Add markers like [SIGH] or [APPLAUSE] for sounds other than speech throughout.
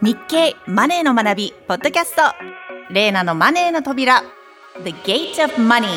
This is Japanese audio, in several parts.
日経マネーの学びポッドキャスト。レーナのマネーの扉。The Gate of Money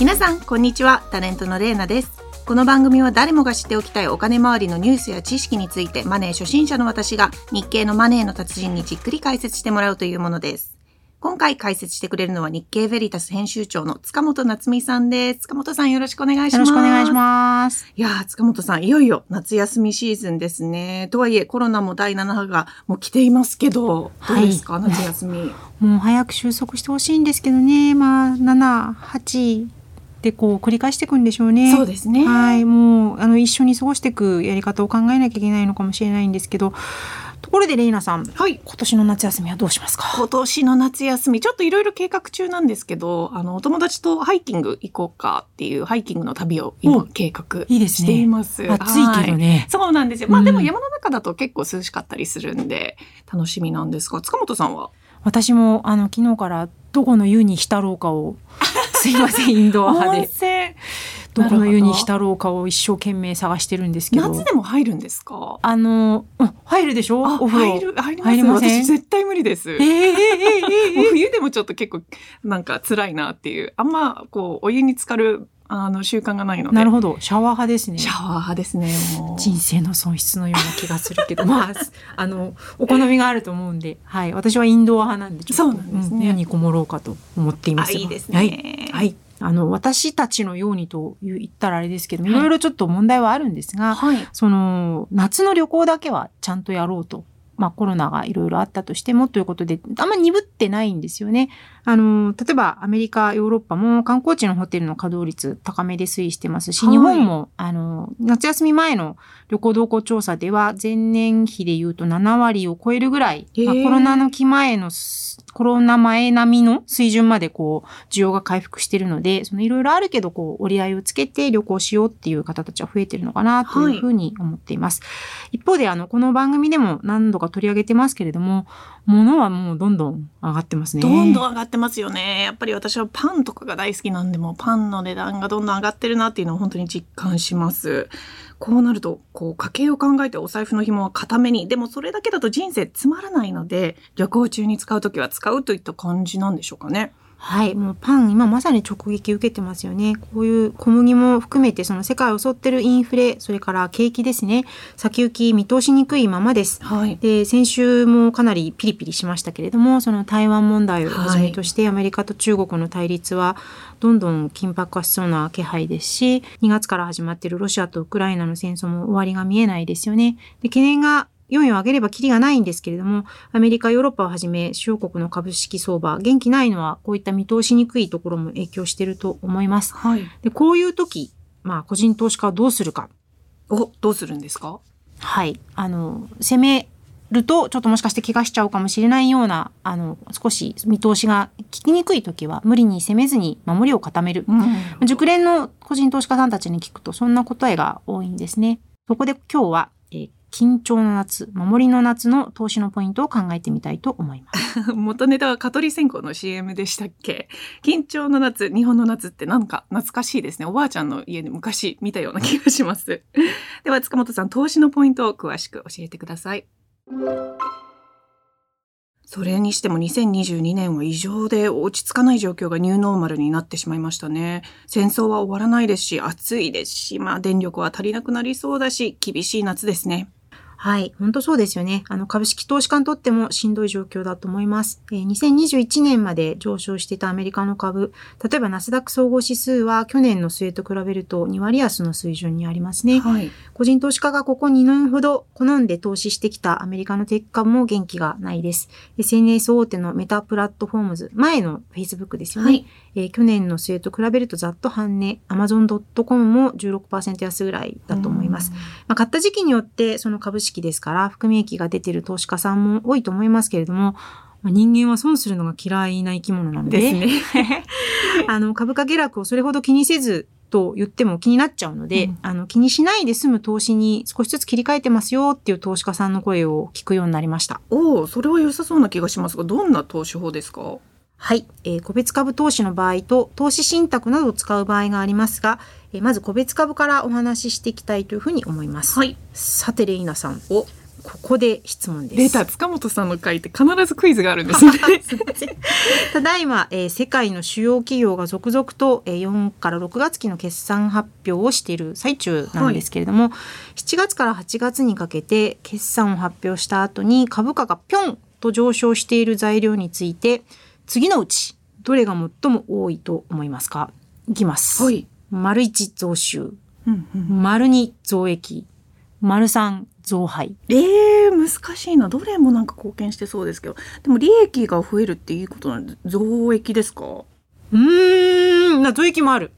皆さんこんにちは。タレントのレーナです。この番組は誰もが知っておきたいお金周りのニュースや知識についてマネー初心者の私が日経のマネーの達人にじっくり解説してもらうというものです。今回解説してくれるのは日経ベリタス編集長の塚本夏美さんです。塚本さんよろしくお願いします。よろしくお願いします。いやー、塚本さん、いよいよ夏休みシーズンですね。とはいえ、コロナも第7波がもう来ていますけど、どうですか、はい、夏休み。もう早く収束してほしいんですけどね。まあ、7、8、でこう繰り返していくんでしょうね。そうですね。はい、もうあの一緒に過ごしていくやり方を考えなきゃいけないのかもしれないんですけど、ところでレイナさん、はい、今年の夏休みはどうしますか？今年の夏休みちょっといろいろ計画中なんですけどあのお友達とハイキング行こうかっていうハイキングの旅を今計画しています。いいす。ね、暑いけどね、そうなんですよ。まあでも山の中だと結構涼しかったりするんで楽しみなんですが塚本さんは？私もあの昨日からどこの湯に浸ろうかをすいませんインドア派で。[LAUGHS] どこの湯に浸ろうかを一生懸命探してるんですけど。夏でも入るんですか？あの、入るでしょ？お風呂。入る、入ります私絶対無理です。えー、えー、えー、[LAUGHS] 冬でもちょっと結構なんか辛いなっていう。あんまこう、お湯に浸かるあの習慣がないので。なるほど。シャワー派ですね。シャワー派ですね。人生の損失のような気がするけど、まあ、[LAUGHS] あの、お好みがあると思うんで、はい。私はインドア派なんで、ちょっと、そうなんですね。家にこもろうかと思っています。いいですね。はい。はいあの、私たちのようにと言ったらあれですけど、いろいろちょっと問題はあるんですが、はい、その、夏の旅行だけはちゃんとやろうと。まあコロナがいろいろあったとしてもということで、あんま鈍ってないんですよね。あの、例えばアメリカ、ヨーロッパも観光地のホテルの稼働率高めで推移してますし、はい、日本も、あの、夏休み前の旅行動向調査では前年比で言うと7割を超えるぐらい、まあ、コロナの期前のコロナ前並みの水準までこう、需要が回復しているので、そのいろいろあるけど、こう、折り合いをつけて旅行しようっていう方たちは増えてるのかなというふうに思っています。はい、一方で、あの、この番組でも何度か取り上げてますけれども、物はもうどんどん上がってますね。どんどん上がってますよね。やっぱり私はパンとかが大好きなんで、もパンの値段がどんどん上がってるなっていうのを本当に実感します。こうなると、こう、家計を考えてお財布の紐は固めに、でもそれだけだと人生つまらないので、旅行中に使うときは使うといった感じなんでしょうかね。はい、もうパン今まさに直撃受けてますよね。こういう小麦も含めてその世界を襲ってるインフレ、それから景気ですね。先行き見通しにくいままです。はい、で先週もかなりピリピリしましたけれども、その台湾問題をはじめとして、アメリカと中国の対立はどんどん緊迫化しそうな気配ですし、2月から始まっているロシアとウクライナの戦争も終わりが見えないですよね。で懸念が4位を上げればキリがないんですけれども、アメリカ、ヨーロッパをはじめ主要国の株式相場、元気ないのはこういった見通しにくいところも影響していると思います。はい。で、こういう時、まあ、個人投資家はどうするか。お、どうするんですか？はい。あの、攻めると、ちょっともしかして怪我しちゃうかもしれないような、あの、少し見通しが聞きにくい時は、無理に攻めずに守りを固める。うん、熟練の個人投資家さんたちに聞くと、そんな答えが多いんですね。そこで今日は、えー、緊張の夏、守りの夏の投資のポイントを考えてみたいと思います。[LAUGHS] 元ネタは蚊取り線香の CM でしたっけ？緊張の夏、日本の夏ってなんか懐かしいですね。おばあちゃんの家で昔見たような気がします。[LAUGHS] では塚本さん、投資のポイントを詳しく教えてください。それにしても2022年は異常で落ち着かない状況がニューノーマルになってしまいましたね。戦争は終わらないですし、暑いですし、まあ電力は足りなくなりそうだし、厳しい夏ですね。はい。本当そうですよね。あの、株式投資家にとってもしんどい状況だと思います。えー、2021年まで上昇していたアメリカの株、例えばナスダック総合指数は去年の末と比べると2割安の水準にありますね。はい。個人投資家がここ2年ほど好んで投資してきたアメリカのテック株も元気がないです。SNS 大手のメタプラットフォームズ、前の Facebook ですよね。はい、えー、去年の末と比べるとざっと半値、Amazon.com も16%安ぐらいだと思います。まあ、買った時期によってその株式ですから、含み益が出てる投資家さんも多いと思いますけれども、まあ、人間は損するのが嫌いな生き物なので、ですね、[LAUGHS] あの株価下落をそれほど気にせずと言っても気になっちゃうので、うん、あの気にしないで済む投資に少しずつ切り替えてますよっていう投資家さんの声を聞くようになりました。おお、それは良さそうな気がしますが、どんな投資法ですか？はい、えー、個別株投資の場合と投資信託などを使う場合がありますが、えー、まず個別株からお話ししていきたいというふうに思います。はい。さてレイナさん、おここで質問です。出た塚本さんの回って必ずクイズがあるんですね。[LAUGHS] ただいま、えー、世界の主要企業が続々と、えー、4から6月期の決算発表をしている最中なんですけれども、はい、7月から8月にかけて決算を発表した後に株価がぴょんと上昇している材料について次のうちどれが最も多いと思いますか？いきます。はい。丸1増収。うんうん、丸2増益。丸3増配。ええー、難しいな。どれもなんか貢献してそうですけど。でも利益が増えるっていいことなんで、増益ですか？うーん、な増益もある。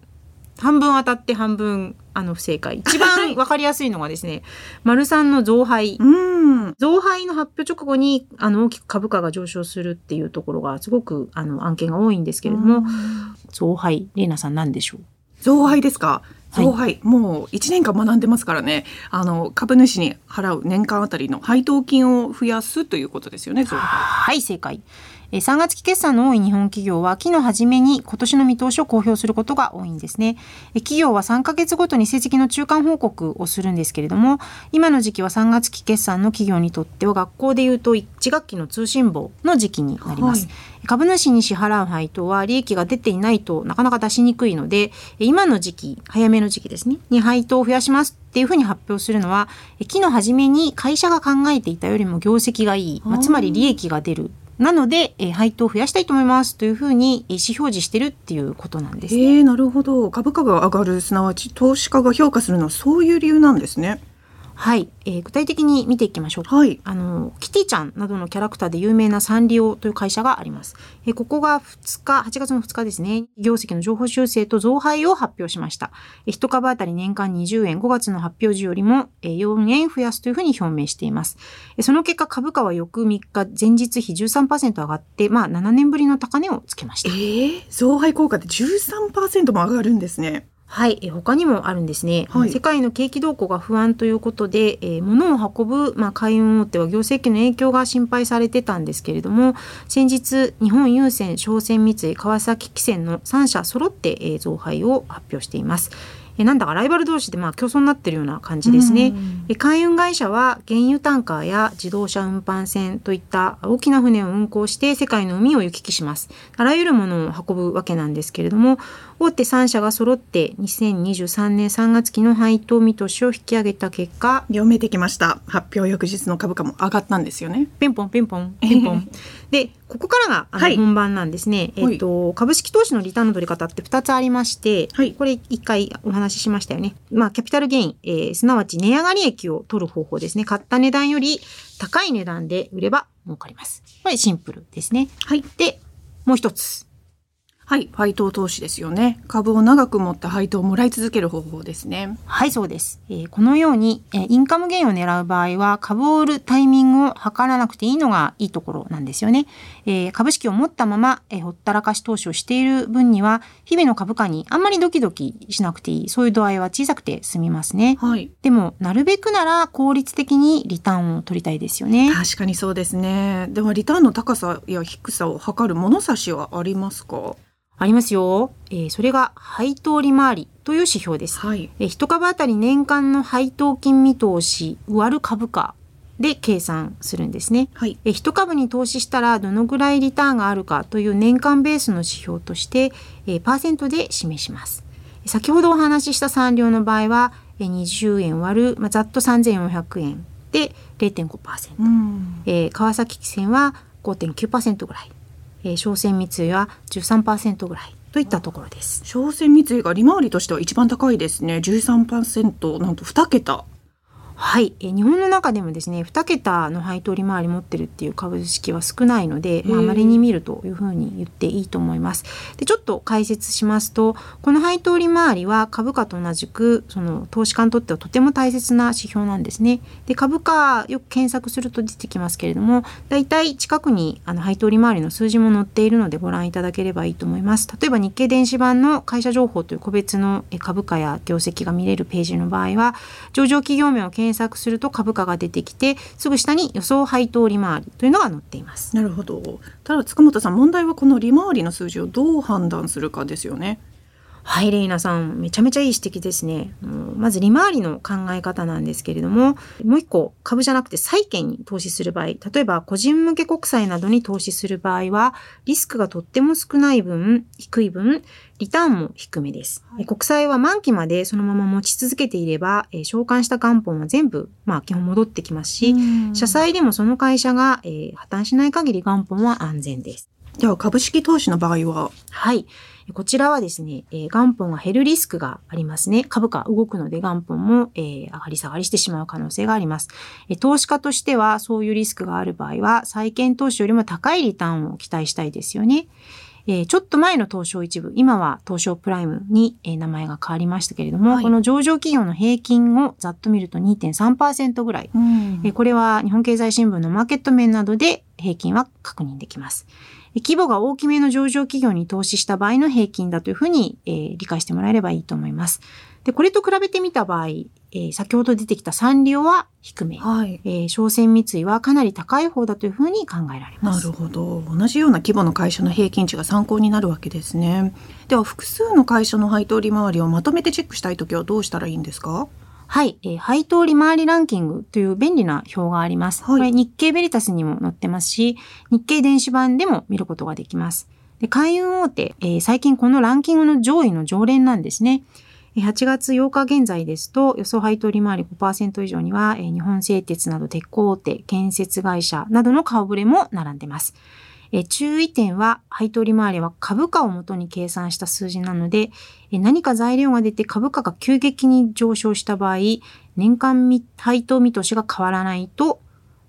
半分当たって半分あの不正解。一番わかりやすいのがですね、丸三の増配。うん増配の発表直後にあの大きく株価が上昇するっていうところがすごくあの案件が多いんですけれども、増配、レイナさん何でしょう？増配ですか？増配、はい、もう1年間学んでますからね。あの株主に払う年間あたりの配当金を増やすということですよねはい正解3月期決算の多い日本企業は期の初めに今年の見通しを公表することが多いんですね。企業は3ヶ月ごとに成績の中間報告をするんですけれども、今の時期は3月期決算の企業にとっては学校でいうと1学期の通信簿の時期になります。はい、株主に支払う配当は利益が出ていないとなかなか出しにくいので、今の時期、早めの時期ですね、に配当を増やしますっていうふうに発表するのは、期の初めに会社が考えていたよりも業績がいい、まあ、つまり利益が出るなので、えー、配当を増やしたいと思いますというふうに意思表示してるっていうことなんです、ね。えー、なるほど。株価が上がる、すなわち投資家が評価するのはそういう理由なんですね。はい、えー、具体的に見ていきましょうはい、あのキティちゃんなどのキャラクターで有名なサンリオという会社があります。えー、ここが2日、8月の2日ですね、業績の情報修正と増配を発表しました。えー、1株当たり年間20円、5月の発表時よりも、えー、4円増やすというふうに表明しています。えー、その結果、株価は翌3日、前日比13%上がって、まあ7年ぶりの高値をつけました。えー、増配効果で13%も上がるんですね。はい、え他にもあるんですね、はい、世界の景気動向が不安ということで、えー、物を運ぶ、まあ、海運大手は業績の影響が心配されてたんですけれども先日日本郵船商船三井川崎汽船の3社揃って、えー、増配を発表しています。えなんだかライバル同士でまあ競争になってるような感じですね。え海運会社は原油タンカーや自動車運搬船といった大きな船を運航して世界の海を行き来します。あらゆるものを運ぶわけなんですけれども、大手3社が揃って2023年3月期の配当見通しを引き上げた結果読めてきました発表翌日の株価も上がったんですよねピンポンピンポンピンポン [LAUGHS] でここからがあの本番なんですね、はい、えっと、株式投資のリターンの取り方って2つありまして、はい、これ1回お話ししましたよね。まあキャピタルゲイン、えー、すなわち値上がり益を取る方法ですね。買った値段より高い値段で売れば儲かります。これシンプルですね。はい。でもう一つはい、配当投資ですよね。株を長く持って配当をもらい続ける方法ですね。はい、そうです。えー、このように、えー、インカムゲインを狙う場合は、株を売るタイミングを測らなくていいのがいいところなんですよね。えー、株式を持ったまま、えほったらかし投資をしている分には、日々の株価にあんまりドキドキしなくていい、そういう度合いは小さくて済みますね。はい。でも、なるべくなら効率的にリターンを取りたいですよね。確かにそうですね。では、リターンの高さや低さを測る物差しはありますか？ありますよ。えー、それが配当利回りという指標です。はい、えー、1株当たり年間の配当金見通し割る株価で計算するんですね。はい、え1株に投資したらどのぐらいリターンがあるかという年間ベースの指標として、えー、パーセントで示します。先ほどお話しした産業の場合は、えー、20円割る、まあ、ざっと3400円で0.5%、うんえー、川崎汽船は5.9%ぐらいえー、商船三井は13%ぐらいといったところです。商船三井が利回りとしては一番高いですね。13%なんと2桁はい、え日本の中でもですね2桁の配当利回り持ってるっていう株式は少ないので、まあ、稀に見るというふうに言っていいと思います。でちょっと解説しますとこの配当利回りは株価と同じくその投資家にとってはとても大切な指標なんですね。で株価よく検索すると出てきますけれどもだいたい近くにあの配当利回りの数字も載っているのでご覧いただければいいと思います。例えば日経電子版の会社情報という個別の株価や業績が見れるページの場合は上場企業名を検検索すると株価が出てきてすぐ下に予想配当利回りというのが載っています。なるほど。ただ塚本さん問題はこの利回りの数字をどう判断するかですよね。はい、レイナさん、めちゃめちゃいい指摘ですね。まず利回りの考え方なんですけれども、もう一個、株じゃなくて債券に投資する場合、例えば個人向け国債などに投資する場合は、リスクがとっても少ない分、低い分、リターンも低めです。はい、国債は満期までそのまま持ち続けていれば、えー、償還した元本は全部、まあ基本戻ってきますし、社債でもその会社が、えー、破綻しない限り元本は安全です。では株式投資の場合は？はい。こちらはですね、えー、元本が減るリスクがありますね。株価動くので元本も、えー、上がり下がりしてしまう可能性があります、えー、投資家としてはそういうリスクがある場合は、債券投資よりも高いリターンを期待したいですよね。えー、ちょっと前の東証一部、今は東証プライムに、えー、名前が変わりましたけれども、はい、この上場企業の平均をざっと見ると2.3%ぐらい、うん、えー、これは日本経済新聞のマーケット面などで平均は確認できます。規模が大きめの上場企業に投資した場合の平均だというふうに、えー、理解してもらえればいいと思います。で、これと比べてみた場合、えー、先ほど出てきたサンリオは低め、はい、えー、商船三井はかなり高い方だというふうに考えられます。なるほど。同じような規模の会社の平均値が参考になるわけですね。では、複数の会社の配当利回りをまとめてチェックしたいときはどうしたらいいんですか？はい、えー、配当利回りランキングという便利な表があります。はい、これ日経ベリタスにも載ってますし、日経電子版でも見ることができます。で海運大手、えー、最近このランキングの上位の常連なんですね。8月8日現在ですと、予想配当利回り5%以上には、えー、日本製鉄など鉄鋼大手、建設会社などの顔ぶれも並んでます。え注意点は、配当利回りは株価をもとに計算した数字なので、え何か材料が出て株価が急激に上昇した場合、年間配当見通しが変わらないと、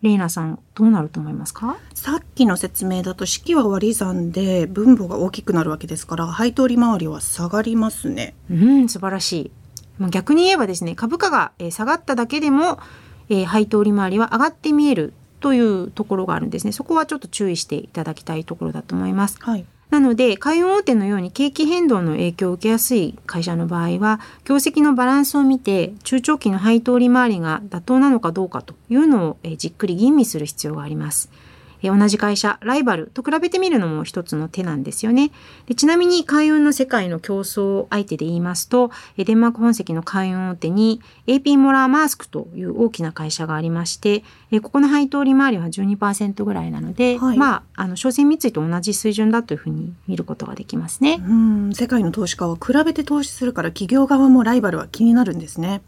レイナさん、どうなると思いますか？さっきの説明だと式は割り算で分母が大きくなるわけですから、配当利回りは下がりますね。うん、素晴らしい。逆に言えばですね、株価が下がっただけでも、えー、配当利回りは上がって見えるというところがあるんですね。そこはちょっと注意していただきたいところだと思います。はい。なので、海運大手のように景気変動の影響を受けやすい会社の場合は、業績のバランスを見て、中長期の配当利回りが妥当なのかどうかというのをじっくり吟味する必要があります。同じ会社、ライバルと比べてみるのも一つの手なんですよね。でちなみに海運の世界の競争相手で言いますと、デンマーク本籍の海運大手に AP モラーマースクという大きな会社がありまして、ここの配当利回りは12%ぐらいなので、はい、まあ、あの、商船三井と同じ水準だというふうに見ることができますね。うん、世界の投資家は比べて投資するから企業側もライバルは気になるんですね。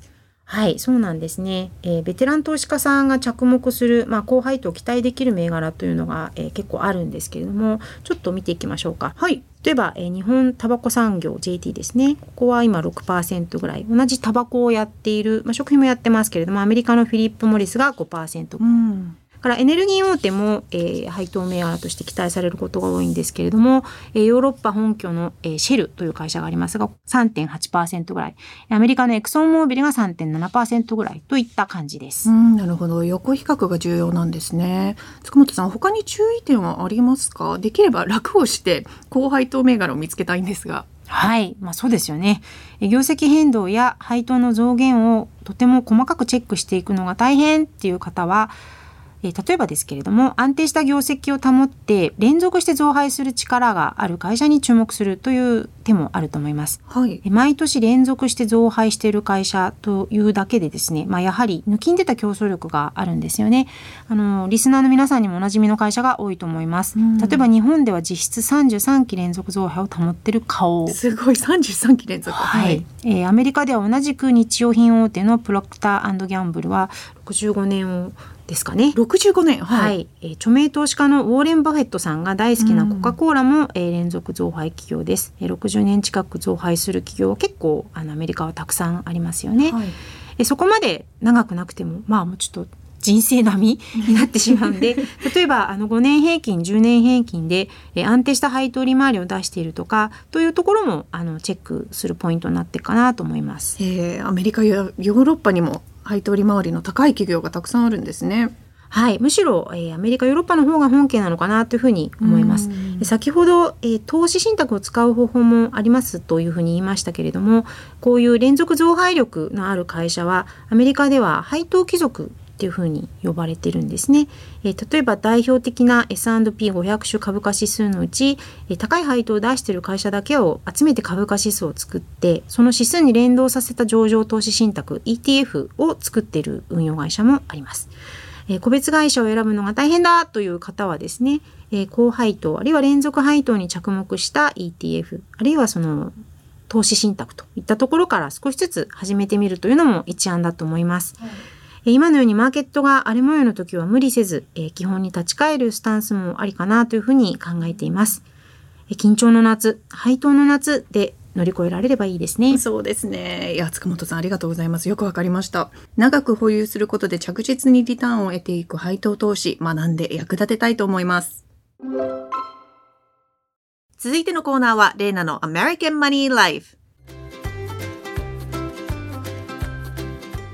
はい、そうなんですね。えー、ベテラン投資家さんが着目する、まあ、高配当期待できる銘柄というのが、えー、結構あるんですけれども、ちょっと見ていきましょうか。はい。例えば、えー、日本タバコ産業 JT ですね。ここは今6%ぐらい。同じタバコをやっている、まあ、食品もやってますけれども、アメリカのフィリップ・モリスが5%。うん。からエネルギー大手も、えー、配当銘柄として期待されることが多いんですけれども、えー、ヨーロッパ本拠の、えー、シェルという会社がありますが3.8%ぐらいアメリカのエクソンモービルが3.7%ぐらいといった感じです。うんなるほど横比較が重要なんですね。塚本さん他に注意点はありますか？できれば楽をして高配当銘柄を見つけたいんですが。はい。まあそうですよね。業績変動や配当の増減をとても細かくチェックしていくのが大変っていう方は、え例えばですけれども安定した業績を保って連続して増配する力がある会社に注目するという手もあると思います。はい、毎年連続して増配している会社というだけでですね、まあ、やはり抜きん出た競争力があるんですよね。あのリスナーの皆さんにもおなじみの会社が多いと思います。例えば日本では実質33期連続増配を保っている花王。すごい33期連続。はい。えー、アメリカでは同じく日用品大手のプロクターギャンブルは65年をですかね。65年、はい、はい、えー、著名投資家のウォーレン・バフェットさんが大好きなコカ・コーラも、えー、連続増配企業です。えー、60年近く増配する企業は結構あのアメリカはたくさんありますよね。はい、えー、そこまで長くなくてもまあもうちょっと人生並みになってしまうんで [LAUGHS] 例えばあの5年平均10年平均で、えー、安定した配当利回りを出しているとかというところもあのチェックするポイントになってかなと思います。えー、アメリカやヨーロッパにも配当利回りの高い企業がたくさんあるんですね。はい、むしろ、えー、アメリカヨーロッパの方が本家なのかなというふうに思います。先ほど、えー、投資信託を使う方法もありますというふうに言いましたけれどもこういう連続増配力のある会社はアメリカでは配当貴族っていうふうに呼ばれてるんですね。えー、例えば代表的な S&P500 種株価指数のうち、えー、高い配当を出している会社だけを集めて株価指数を作ってその指数に連動させた上場投資信託 ETF を作っている運用会社もあります。え、個別会社を選ぶのが大変だという方はですね、え、高配当あるいは連続配当に着目した ETF あるいはその投資信託といったところから少しずつ始めてみるというのも一案だと思います。はい今のようにマーケットが荒れ模様の時は無理せず、え基本に立ち返るスタンスもありかなというふうに考えています。え緊張の夏、配当の夏で乗り越えられればいいですね。そうですね。いや、塚本さんありがとうございます。よくわかりました。長く保有することで着実にリターンを得ていく配当投資、学んで役立てたいと思います。続いてのコーナーは、レイナの American Money Life。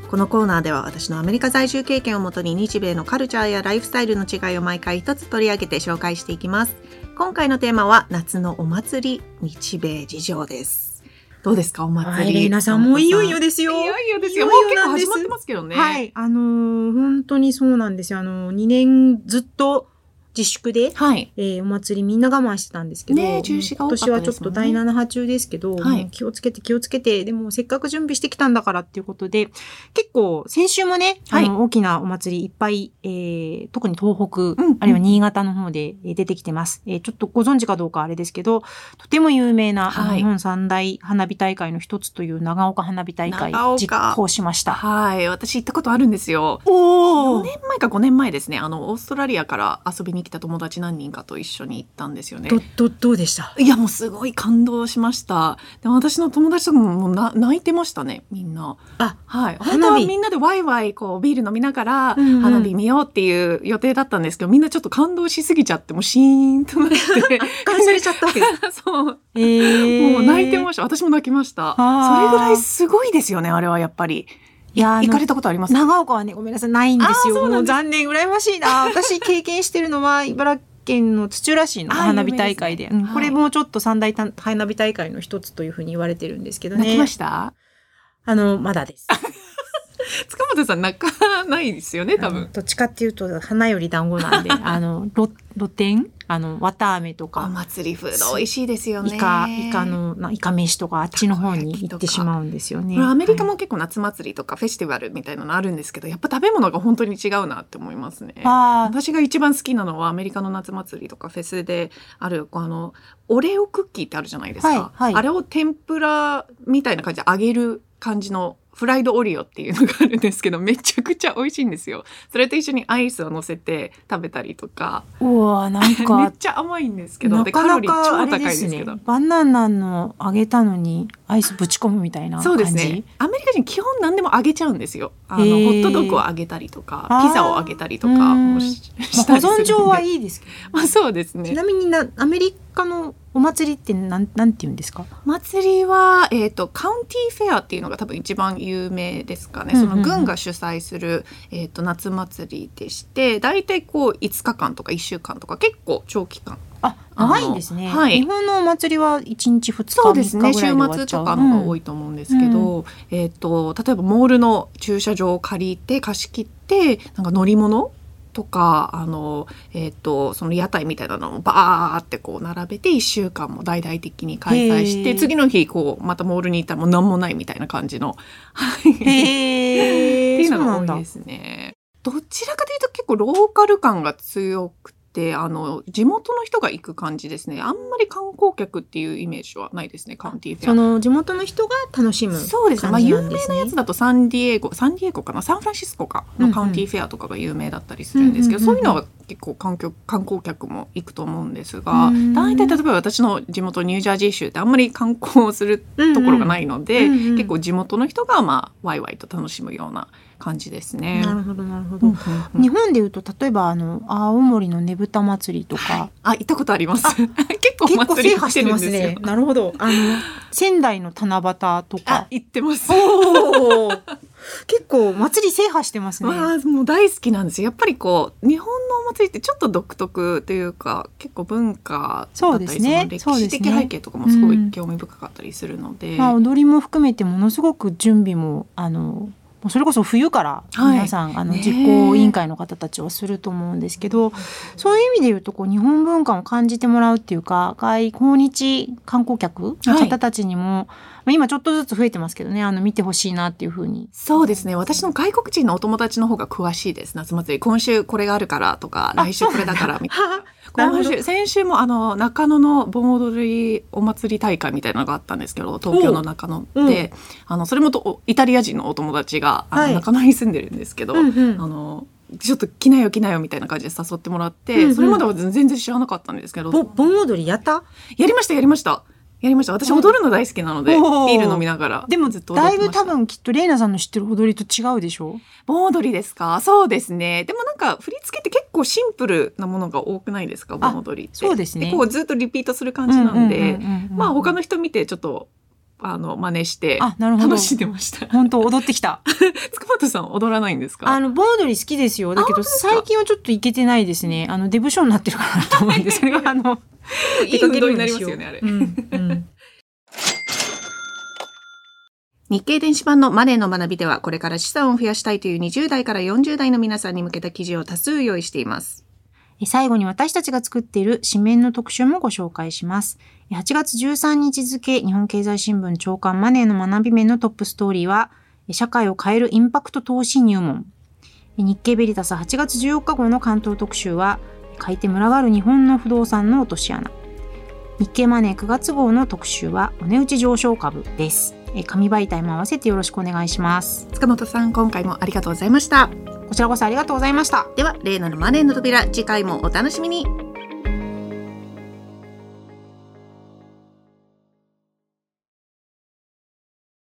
このコーナーでは私のアメリカ在住経験をもとに日米のカルチャーやライフスタイルの違いを毎回一つ取り上げて紹介していきます。今回のテーマは夏のお祭り日米事情です。どうですかお祭り？皆さんもういよいよですよ。いよいよですよ。もう結構始まってますけどね。はい。あのー、本当にそうなんですよ。あのー、2年ずっと自粛で、はい、えー、お祭りみんな我慢してたんですけど、ね、中止が今年はちょっと第7波中ですけど、はい、気をつけて気をつけて、でもせっかく準備してきたんだからっていうことで、結構先週もね、はい、あの大きなお祭りいっぱい、えー、特に東北、うん、あるいは新潟の方で出てきてます、えー。ちょっとご存知かどうかあれですけど、とても有名な、はい、日本三大花火大会の一つという長岡花火大会実行しました。はい。私行ったことあるんですよ。お4年前か5年前ですね。あの、オーストラリアから遊びに来た友達何人かと一緒に行ったんですよね。どどどうでした？いやもうすごい感動しました。で私の友達とかもな泣いてましたねみんな。あはい。本当はみんなでワイワイこうビール飲みながら花火見ようっていう予定だったんですけど、みんなちょっと感動しすぎちゃってもうシーンとなって。[LAUGHS] 感されちゃった。わけそう、[LAUGHS] えー、もう泣いてました。私も泣きました。それぐらいすごいですよねあれはやっぱり。いや行かれたことあります？長岡はね、ごめんなさい、ないんですよ。もう残念、羨ましいな。[LAUGHS] 私経験してるのは、茨城県の土浦市の花火大会で、ねうん、これもちょっと三大花火大会の一つというふうに言われてるんですけどね。泣きました？あの、まだです。[LAUGHS] 塚本さん泣かないですよね、多分。どっちかっていうと、花より団子なんで、[LAUGHS] あの、露露天？あの、綿飴とか。お祭りフード美味しいですよね。イカ、イカの、イカ飯とかあっちの方に行ってしまうんですよね。アメリカも結構夏祭りとかフェスティバルみたいなのあるんですけど、やっぱ食べ物が本当に違うなって思いますね。私が一番好きなのはアメリカの夏祭りとかフェスである、あの、オレオクッキーってあるじゃないですか。はいはい、あれを天ぷらみたいな感じで揚げる感じのフライドオリオっていうのがあるんですけど、めちゃくちゃ美味しいんですよ。それと一緒にアイスを乗せて食べたりとか。うわなんか。[LAUGHS] めっちゃ甘いんですけど、で、カロリー超高いですけど。ね、バナナの揚げたのにアイスぶち込むみたいなそうですね。アメリカ人基本何でも揚げちゃうんですよ。あの、ホットドッグを揚げたりとか、ピザを揚げたりとかもしたりする保存上はいいですけど。まあそうですね。ちなみにな、アメリカのお祭りってなんなんて言うんですか？祭りは、えーと、カウンティーフェアっていうのが多分一番有名ですかね、その軍が主催する、えーと、夏祭りでして大体こう5日間とか1週間とか結構長期間。あ長いんですね、はい、日本のお祭りは1日2日そうですね。週末とかのが多いと思うんですけど、うん、えーと例えばモールの駐車場を借りて貸し切ってなんか乗り物とかあの、えーと、その屋台みたいなのをバーってこう並べて1週間も大々的に開催して次の日こうまたモールに行ったらもう何もないみたいな感じの。[LAUGHS] っていうのが多いですね。どちらかというと結構ローカル感が強くてあの地元の人が行く感じですね。あんまり観光客っていうイメージはないですねカウンティーフェア。その地元の人が楽しむ、ね、そうですね、まあ、有名なやつだとサンディエゴサンディエゴかな？サンフランシスコかのカウンティーフェアとかが有名だったりするんですけど、そういうのは結構観観光客も行くと思うんですが大体例えば私の地元ニュージャージー州ってあんまり観光するところがないので、結構地元の人がまあワイワイと楽しむような感じですね。なるほどなるほど。日本でいうと例えばあの青森のねぶた祭りとか、あ行ったことあります。[LAUGHS] 結構祭り制覇してますね。なるほど。あの仙台の七夕とか行ってます。[LAUGHS] 結構祭り制覇してますね。まあもう大好きなんですよ。やっぱりこう日本のお祭りってちょっと独特というか結構文化だったりそ、ね、歴史的背景とかもすごい興味深かったりするので、でねうん、まあ踊りも含めてものすごく準備もあのそれこそ冬から皆さん、はい、あの実行委員会の方たちはすると思うんですけど、そういう意味で言うとこう日本文化を感じてもらうっていうか外訪日観光客の方たちにも、はい。まあ、今ちょっとずつ増えてますけどね、あの、見てほしいなっていうふうに。そうですね。私の外国人のお友達の方が詳しいです。夏祭り。今週これがあるからとか、来週これだからみたいな。[LAUGHS] 今週、先週もあの、中野の盆踊りお祭り大会みたいなのがあったんですけど、東京の中野で、うん、あの、それもとイタリア人のお友達が、あの、はい、中野に住んでるんですけど、うんうん、あの、ちょっと来なよ来なよみたいな感じで誘ってもらって、うんうん、それまでは全然知らなかったんですけど。盆踊りやった？やりましたやりました。やりました。私踊るの大好きなので、ビール飲みながら。でもずっとだいぶ多分きっとレイナさんの知ってる踊りと違うでしょ？盆踊りですか？そうですね。でもなんか振り付けって結構シンプルなものが多くないですか？盆踊りって。そうですね。結構ずっとリピートする感じなんで、まあ他の人見てちょっとあの、真似して、あ、なるほど。楽しんでました。本当踊ってきた。[LAUGHS] 塚本さん踊らないんですか？あの、盆踊り好きですよ。だけど、最近はちょっといけてないですね。あの、デブショーになってるかなと思うんですけど、[LAUGHS] あの、[LAUGHS] いい運動になりますよね、あれ。うんうん [LAUGHS] 日経電子版のマネーの学びでは、これから資産を増やしたいという20代から40代の皆さんに向けた記事を多数用意しています。最後に私たちが作っている紙面の特集もご紹介します。8月13日付、日本経済新聞長官マネーの学び面のトップストーリーは、社会を変えるインパクト投資入門。日経ベリタス8月14日号の関東特集は、書いて群がる日本の不動産の落とし穴。日経マネー9月号の特集は、お値打ち上昇株です。紙媒体も合わせてよろしくお願いします塚本さん今回もありがとうございましたこちらこそありがとうございましたでは例のマネーの扉次回もお楽しみに